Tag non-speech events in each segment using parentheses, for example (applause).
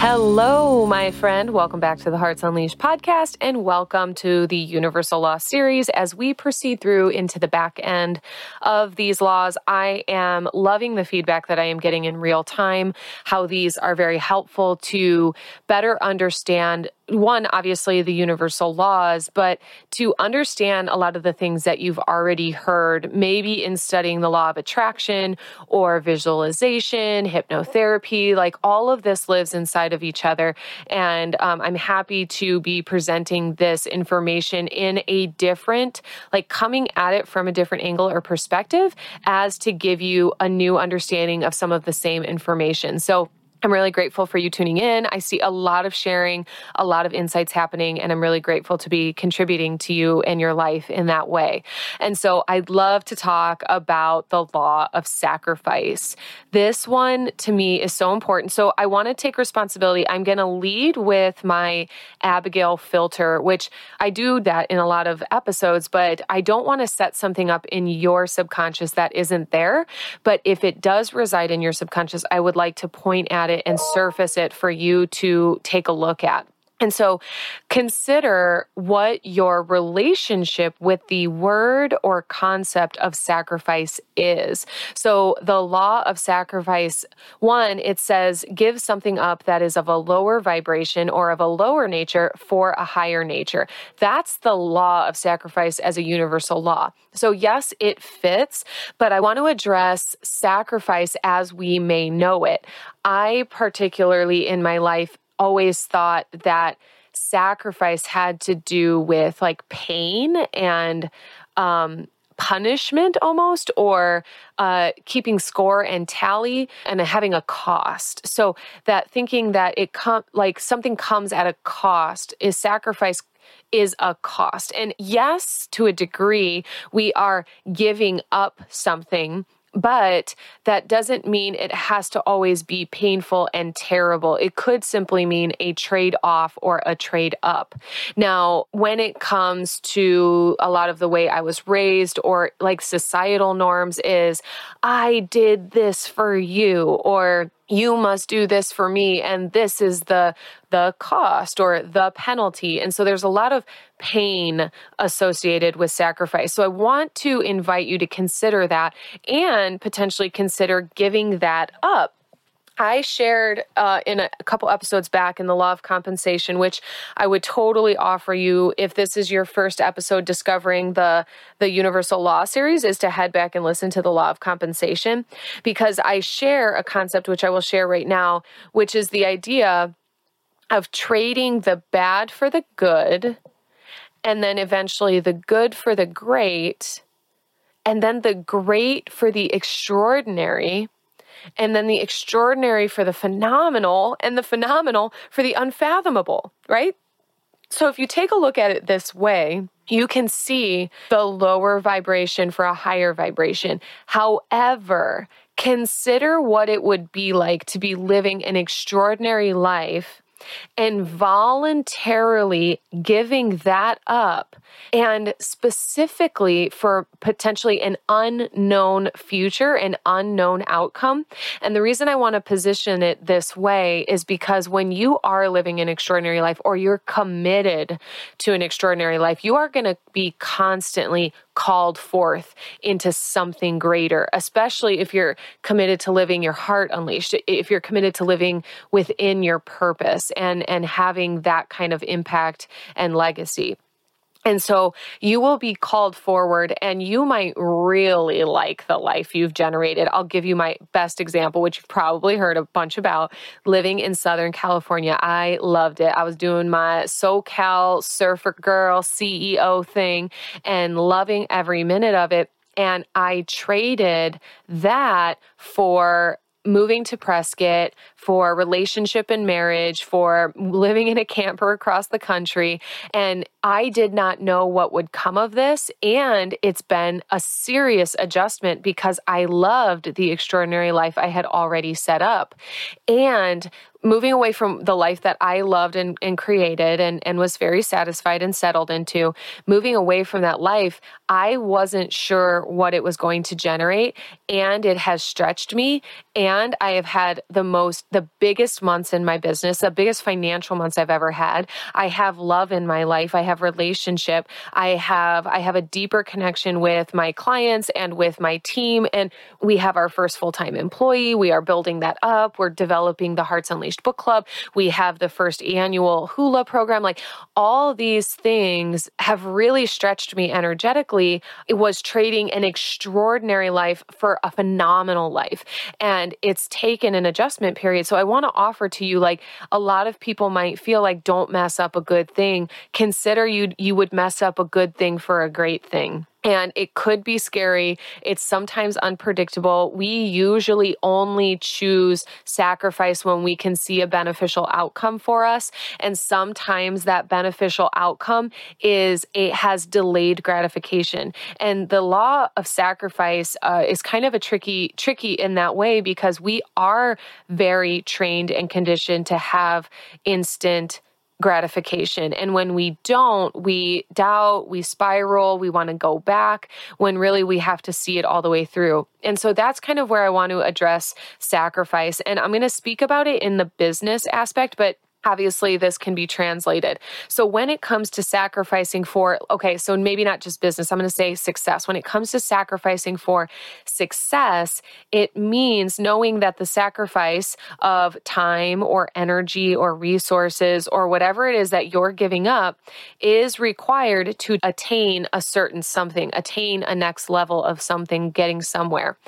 Hello, my friend. Welcome back to the Hearts Unleashed podcast and welcome to the Universal Law series. As we proceed through into the back end of these laws, I am loving the feedback that I am getting in real time, how these are very helpful to better understand one, obviously the universal laws, but to understand a lot of the things that you've already heard, maybe in studying the law of attraction or visualization, hypnotherapy, like all of this lives inside of each other. And um, I'm happy to be presenting this information in a different, like coming at it from a different angle or perspective as to give you a new understanding of some of the same information. So, I'm really grateful for you tuning in. I see a lot of sharing, a lot of insights happening, and I'm really grateful to be contributing to you and your life in that way. And so I'd love to talk about the law of sacrifice. This one to me is so important. So I want to take responsibility. I'm going to lead with my Abigail filter, which I do that in a lot of episodes, but I don't want to set something up in your subconscious that isn't there. But if it does reside in your subconscious, I would like to point at at it and surface it for you to take a look at. And so consider what your relationship with the word or concept of sacrifice is. So, the law of sacrifice, one, it says give something up that is of a lower vibration or of a lower nature for a higher nature. That's the law of sacrifice as a universal law. So, yes, it fits, but I want to address sacrifice as we may know it. I, particularly in my life, always thought that sacrifice had to do with like pain and um, punishment almost or uh, keeping score and tally and having a cost. So that thinking that it com- like something comes at a cost is sacrifice is a cost. And yes to a degree we are giving up something but that doesn't mean it has to always be painful and terrible. It could simply mean a trade off or a trade up. Now, when it comes to a lot of the way I was raised or like societal norms, is I did this for you, or you must do this for me and this is the the cost or the penalty. And so there's a lot of pain associated with sacrifice. So i want to invite you to consider that and potentially consider giving that up I shared uh, in a, couple episodes back in the law of compensation, which I would totally offer you if this is your first episode discovering the the universal law series, is to head back and listen to the law of compensation. Because I share a concept which I will share right now, which is the idea of trading the bad for the good, and then eventually the good for the great, and then the great for the extraordinary and then the extraordinary for the phenomenal, and the phenomenal for the unfathomable, right? So if you take a look at it this way, you can see the lower vibration for a higher vibration. However, consider what it would be like to be living an extraordinary life and voluntarily giving that up, and specifically for potentially an unknown future, an unknown outcome. And the reason I want to position it this way is because when you are living an extraordinary life or you're committed to an extraordinary life, you are going to be constantly called forth into something greater, especially if you're committed to living your heart unleashed, if you're committed to living within your purpose and, and having that kind of impact and legacy. And so you will be called forward and you might really like the life you've generated. I'll give you my best example, which you've probably heard a bunch about living in Southern California. I loved it. I was doing my SoCal surfer girl CEO thing and loving every minute of it. And I traded that for moving to Prescott, for relationship and marriage, for living in a camper across the country. And I did not know what would come of this. And it's been a serious adjustment because I loved the extraordinary life I had already set up. And moving away from the life that I loved and, and created and, and was very satisfied and settled into, moving away from that life, I wasn't sure what it was going to generate. And it has stretched me. And I have had the most, the biggest months in my business, the biggest financial months I've ever had. I have love in my life. I have relationship. I have, I have a deeper connection with my clients and with my team. And we have our first full time employee. We are building that up. We're developing the Hearts Unleashed Unleashed Book Club. We have the first annual hula program. Like all these things have really stretched me energetically. It was trading an extraordinary life for a phenomenal life. And it's taken an adjustment period. So I want to offer to you like a lot of people might feel like don't mess up a good thing. Consider you you would mess up a good thing for a great thing and it could be scary. It's sometimes unpredictable. We usually only choose sacrifice when we can see a beneficial outcome for us. And sometimes that beneficial outcome is it has delayed gratification. And the law of sacrifice uh, is kind of a tricky, tricky in that way because we are very trained and conditioned to have instant gratification. And when we don't, we doubt, we spiral, we want to go back when really we have to see it all the way through. And so that's kind of where I want to address sacrifice. And I'm going to speak about it in the business aspect, but obviously this can be translated. So when it comes to sacrificing for, okay, so maybe not just business, I'm going to say success. When it comes to sacrificing for success, it means knowing that the sacrifice of time or energy or resources or whatever it is that you're giving up is required to attain a certain something, attain a next level of something, getting somewhere.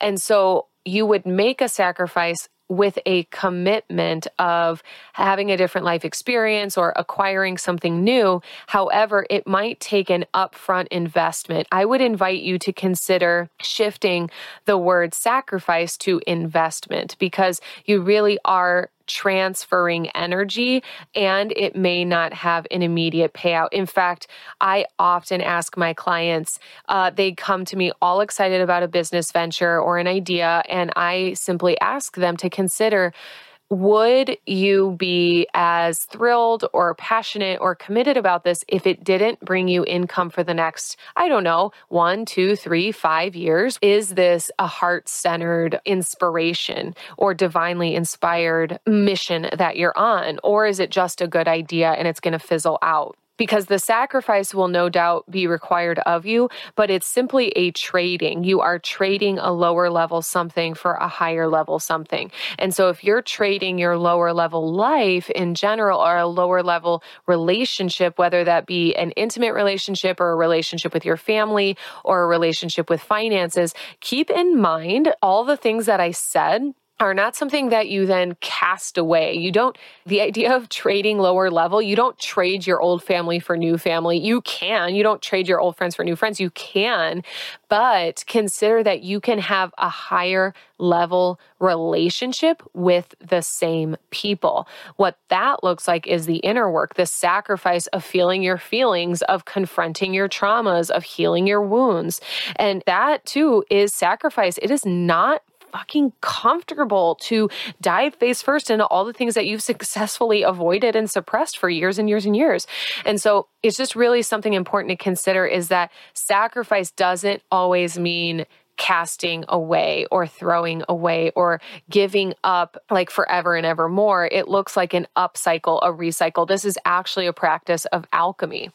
And so you would make a sacrifice with a commitment of having a different life experience or acquiring something new. However, it might take an upfront investment. I would invite you to consider shifting the word sacrifice to investment because you really are transferring energy and it may not have an immediate payout. In fact, I often ask my clients, uh, they come to me all excited about a business venture or an idea, and I simply ask them to consider would you be as thrilled or passionate or committed about this if it didn't bring you income for the next, I don't know, one, two, three, five years? Is this a heart centered inspiration or divinely inspired mission that you're on? Or is it just a good idea and it's going to fizzle out? Because the sacrifice will no doubt be required of you, but it's simply a trading. You are trading a lower level something for a higher level something. And so if you're trading your lower level life in general or a lower level relationship, whether that be an intimate relationship or a relationship with your family or a relationship with finances, keep in mind all the things that I said are not something that you then cast away. You don't, the idea of trading lower level, you don't trade your old family for new family. You can, you don't trade your old friends for new friends. You can, but consider that you can have a higher level relationship with the same people. What that looks like is the inner work, the sacrifice of feeling your feelings, of confronting your traumas, of healing your wounds. And that too is sacrifice. It is not fucking comfortable to dive face first into all the things that you've successfully avoided and suppressed for years and years and years. And so it's just really something important to consider is that sacrifice doesn't always mean casting away or throwing away or giving up like forever and ever more. It looks like an upcycle, a recycle. This is actually a practice of alchemy.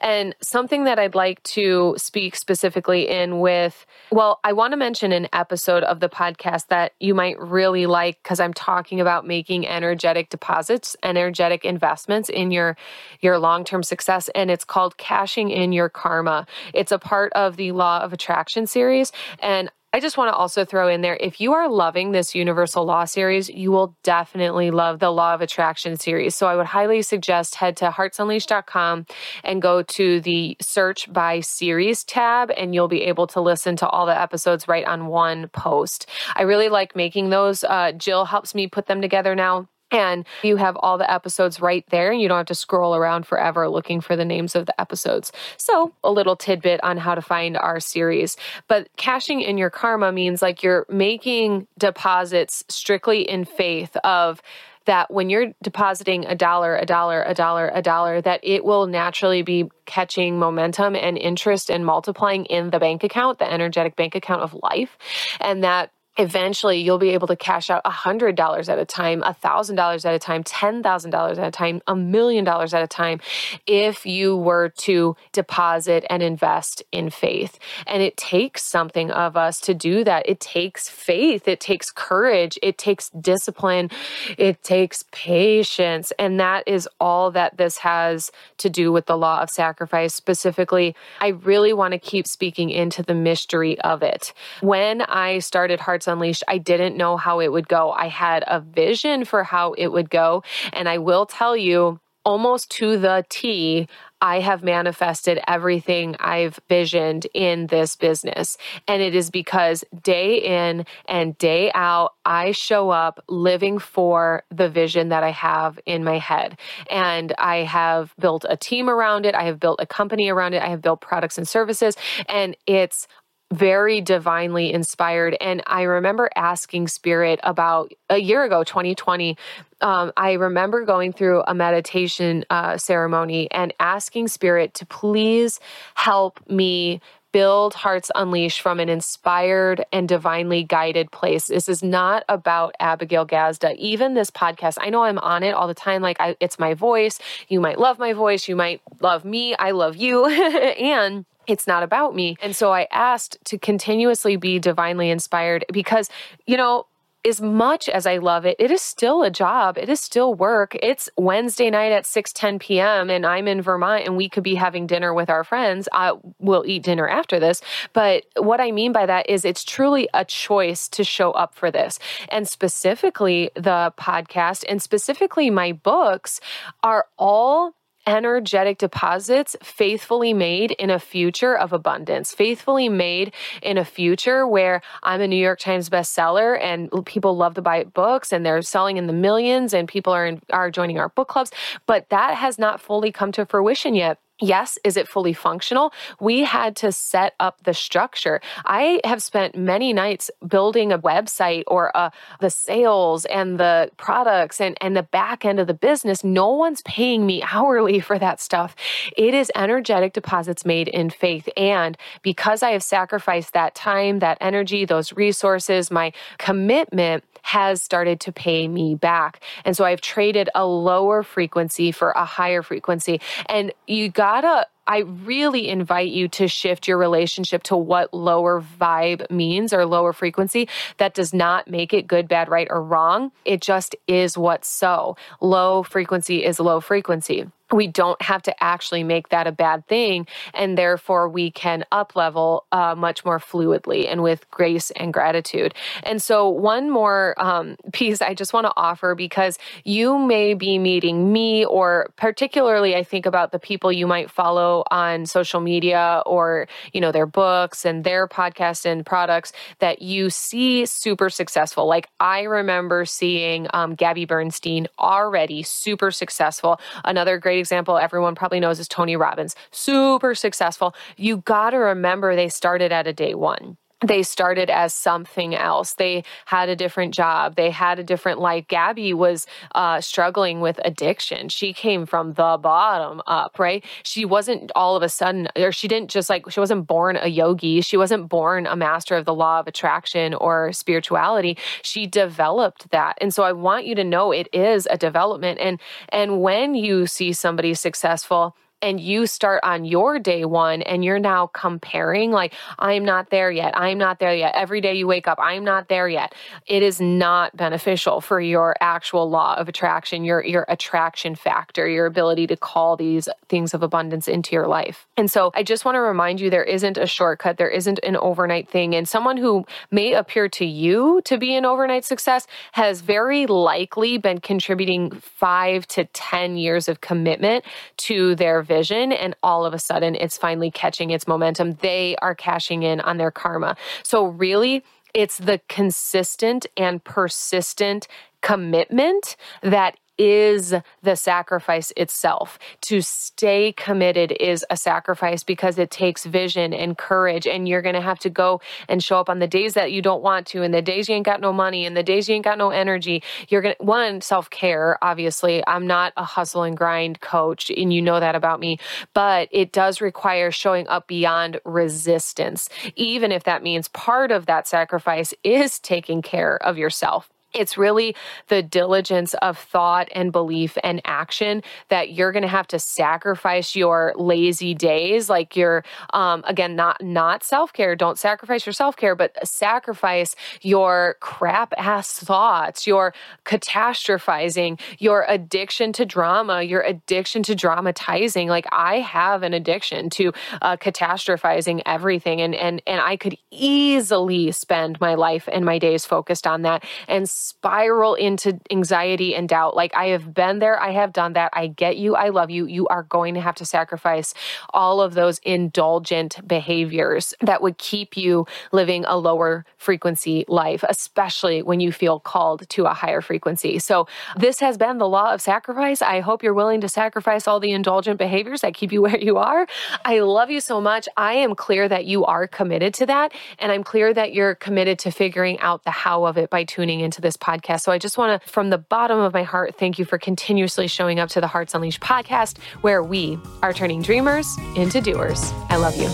And something that I'd like to speak specifically in with, well, I want to mention an episode of the podcast that you might really like because I'm talking about making energetic deposits, energetic investments in your your long-term success and it's called cashing in your karma. It's a part of the law of attraction series and I just want to also throw in there if you are loving this Universal Law series, you will definitely love the Law of Attraction series. So I would highly suggest head to heartsunleashed.com and go to the search by series tab, and you'll be able to listen to all the episodes right on one post. I really like making those. Uh, Jill helps me put them together now. And you have all the episodes right there, and you don't have to scroll around forever looking for the names of the episodes. So, a little tidbit on how to find our series. But cashing in your karma means like you're making deposits strictly in faith of that when you're depositing a dollar, a dollar, a dollar, a dollar, that it will naturally be catching momentum and interest and multiplying in the bank account, the energetic bank account of life. And that eventually you'll be able to cash out $100 at a time, $1,000 at a time, $10,000 at a time, a million dollars at a time if you were to deposit and invest in faith. And it takes something of us to do that. It takes faith, it takes courage, it takes discipline, it takes patience. And that is all that this has to do with the law of sacrifice. Specifically, I really want to keep speaking into the mystery of it. When I started Unleashed, I didn't know how it would go. I had a vision for how it would go. And I will tell you, almost to the T, I have manifested everything I've visioned in this business. And it is because day in and day out, I show up living for the vision that I have in my head. And I have built a team around it, I have built a company around it, I have built products and services. And it's very divinely inspired. And I remember asking Spirit about a year ago, 2020. Um, I remember going through a meditation uh, ceremony and asking Spirit to please help me build Hearts Unleashed from an inspired and divinely guided place. This is not about Abigail Gazda. Even this podcast, I know I'm on it all the time. Like, I, it's my voice. You might love my voice. You might love me. I love you. (laughs) and it's not about me. And so I asked to continuously be divinely inspired because, you know, as much as I love it, it is still a job. It is still work. It's Wednesday night at 6 10 p.m. and I'm in Vermont and we could be having dinner with our friends. I will eat dinner after this. But what I mean by that is it's truly a choice to show up for this. And specifically, the podcast and specifically my books are all energetic deposits faithfully made in a future of abundance, faithfully made in a future where I'm a New York Times bestseller and people love to buy books and they're selling in the millions and people are in, are joining our book clubs, but that has not fully come to fruition yet. Yes, is it fully functional? We had to set up the structure. I have spent many nights building a website or uh, the sales and the products and, and the back end of the business. No one's paying me (laughs) hourly for that stuff. It is energetic deposits made in faith. And because I have sacrificed that time, that energy, those resources, my commitment, has started to pay me back. And so I've traded a lower frequency for a higher frequency. And you gotta I really invite you to shift your relationship to what lower vibe means or lower frequency. That does not make it good, bad, right, or wrong. It just is what's so. Low frequency is low frequency we don't have to actually make that a bad thing and therefore we can up level uh, much more fluidly and with grace and gratitude. And so one more um, piece i just want to offer because you may be meeting me or particularly i think about the people you might follow on social media or you know their books and their podcasts and products that you see super successful. Like i remember seeing um, gabby bernstein already super successful another great example everyone probably knows is Tony Robbins, super successful. You got to remember they started at a day one they started as something else. They had a different job. They had a different life. Gabby was uh, struggling with addiction. She came from the bottom up, right? She wasn't all of a sudden, or she didn't just like, she wasn't born a yogi. She wasn't born a master of the law of attraction or spirituality. She developed that. And so I want you to know it is a development. And, and when you see somebody successful, and you start on your day one and you're now comparing, like, I'm not there yet. I'm not there yet. Every day you wake up, I'm not there yet. It is not beneficial for your actual law of attraction, your, your attraction factor, your ability to call these things of abundance into your life. And so I just want to remind you there isn't a shortcut, there isn't an overnight thing. And someone who may appear to you to be an overnight success has very likely been contributing five to 10 years of commitment to their vision. And all of a sudden, it's finally catching its momentum. They are cashing in on their karma. So, really, it's the consistent and persistent commitment that is the sacrifice itself. To stay committed is a sacrifice because it takes vision and courage, and you're going to have to go and show up on the days that you don't want to, and the days you ain't got no money, and the days you ain't got no energy. You're going to, one, self care, obviously. I'm not a hustle and grind coach, and you know that about me, but it does require showing up beyond resistance, even if that means part of that sacrifice is taking care of yourself. It's really the diligence of thought and belief and action that you're going to have to sacrifice your lazy days, like your um, again not not self care. Don't sacrifice your self care, but sacrifice your crap ass thoughts, your catastrophizing, your addiction to drama, your addiction to dramatizing. Like I have an addiction to uh, catastrophizing everything, and and and I could easily spend my life and my days focused on that and spiral into anxiety and doubt. Like, I have been there, I have done that. I get you, I love you. You are going to have to sacrifice all of those indulgent behaviors that would keep you living a lower frequency life, especially when you feel called to a higher frequency. So, this has been the law of sacrifice. I hope you're willing to sacrifice all the indulgent behaviors that keep you (laughs) where you are. I love you so much. I am clear that you are committed to that. And I'm clear that you're committed to figuring out the how of it by tuning into this podcast. So I just want to, from the bottom of my heart, thank you for continuously showing up to the Hearts Unleashed podcast, where we are turning dreamers into doers. I love you.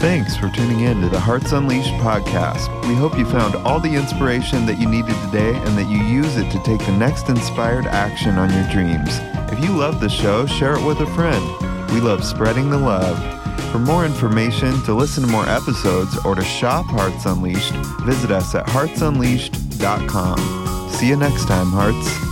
Thanks for tuning in to the Hearts Unleashed podcast. We hope you found all the inspiration that you needed today and that you use it to take the next inspired action on your dreams. If you love the show, share it with a friend. We love spreading the love. For more information, to listen to more episodes, or to shop Hearts Unleashed, visit us at heartsunleashed.com. See you next time, Hearts.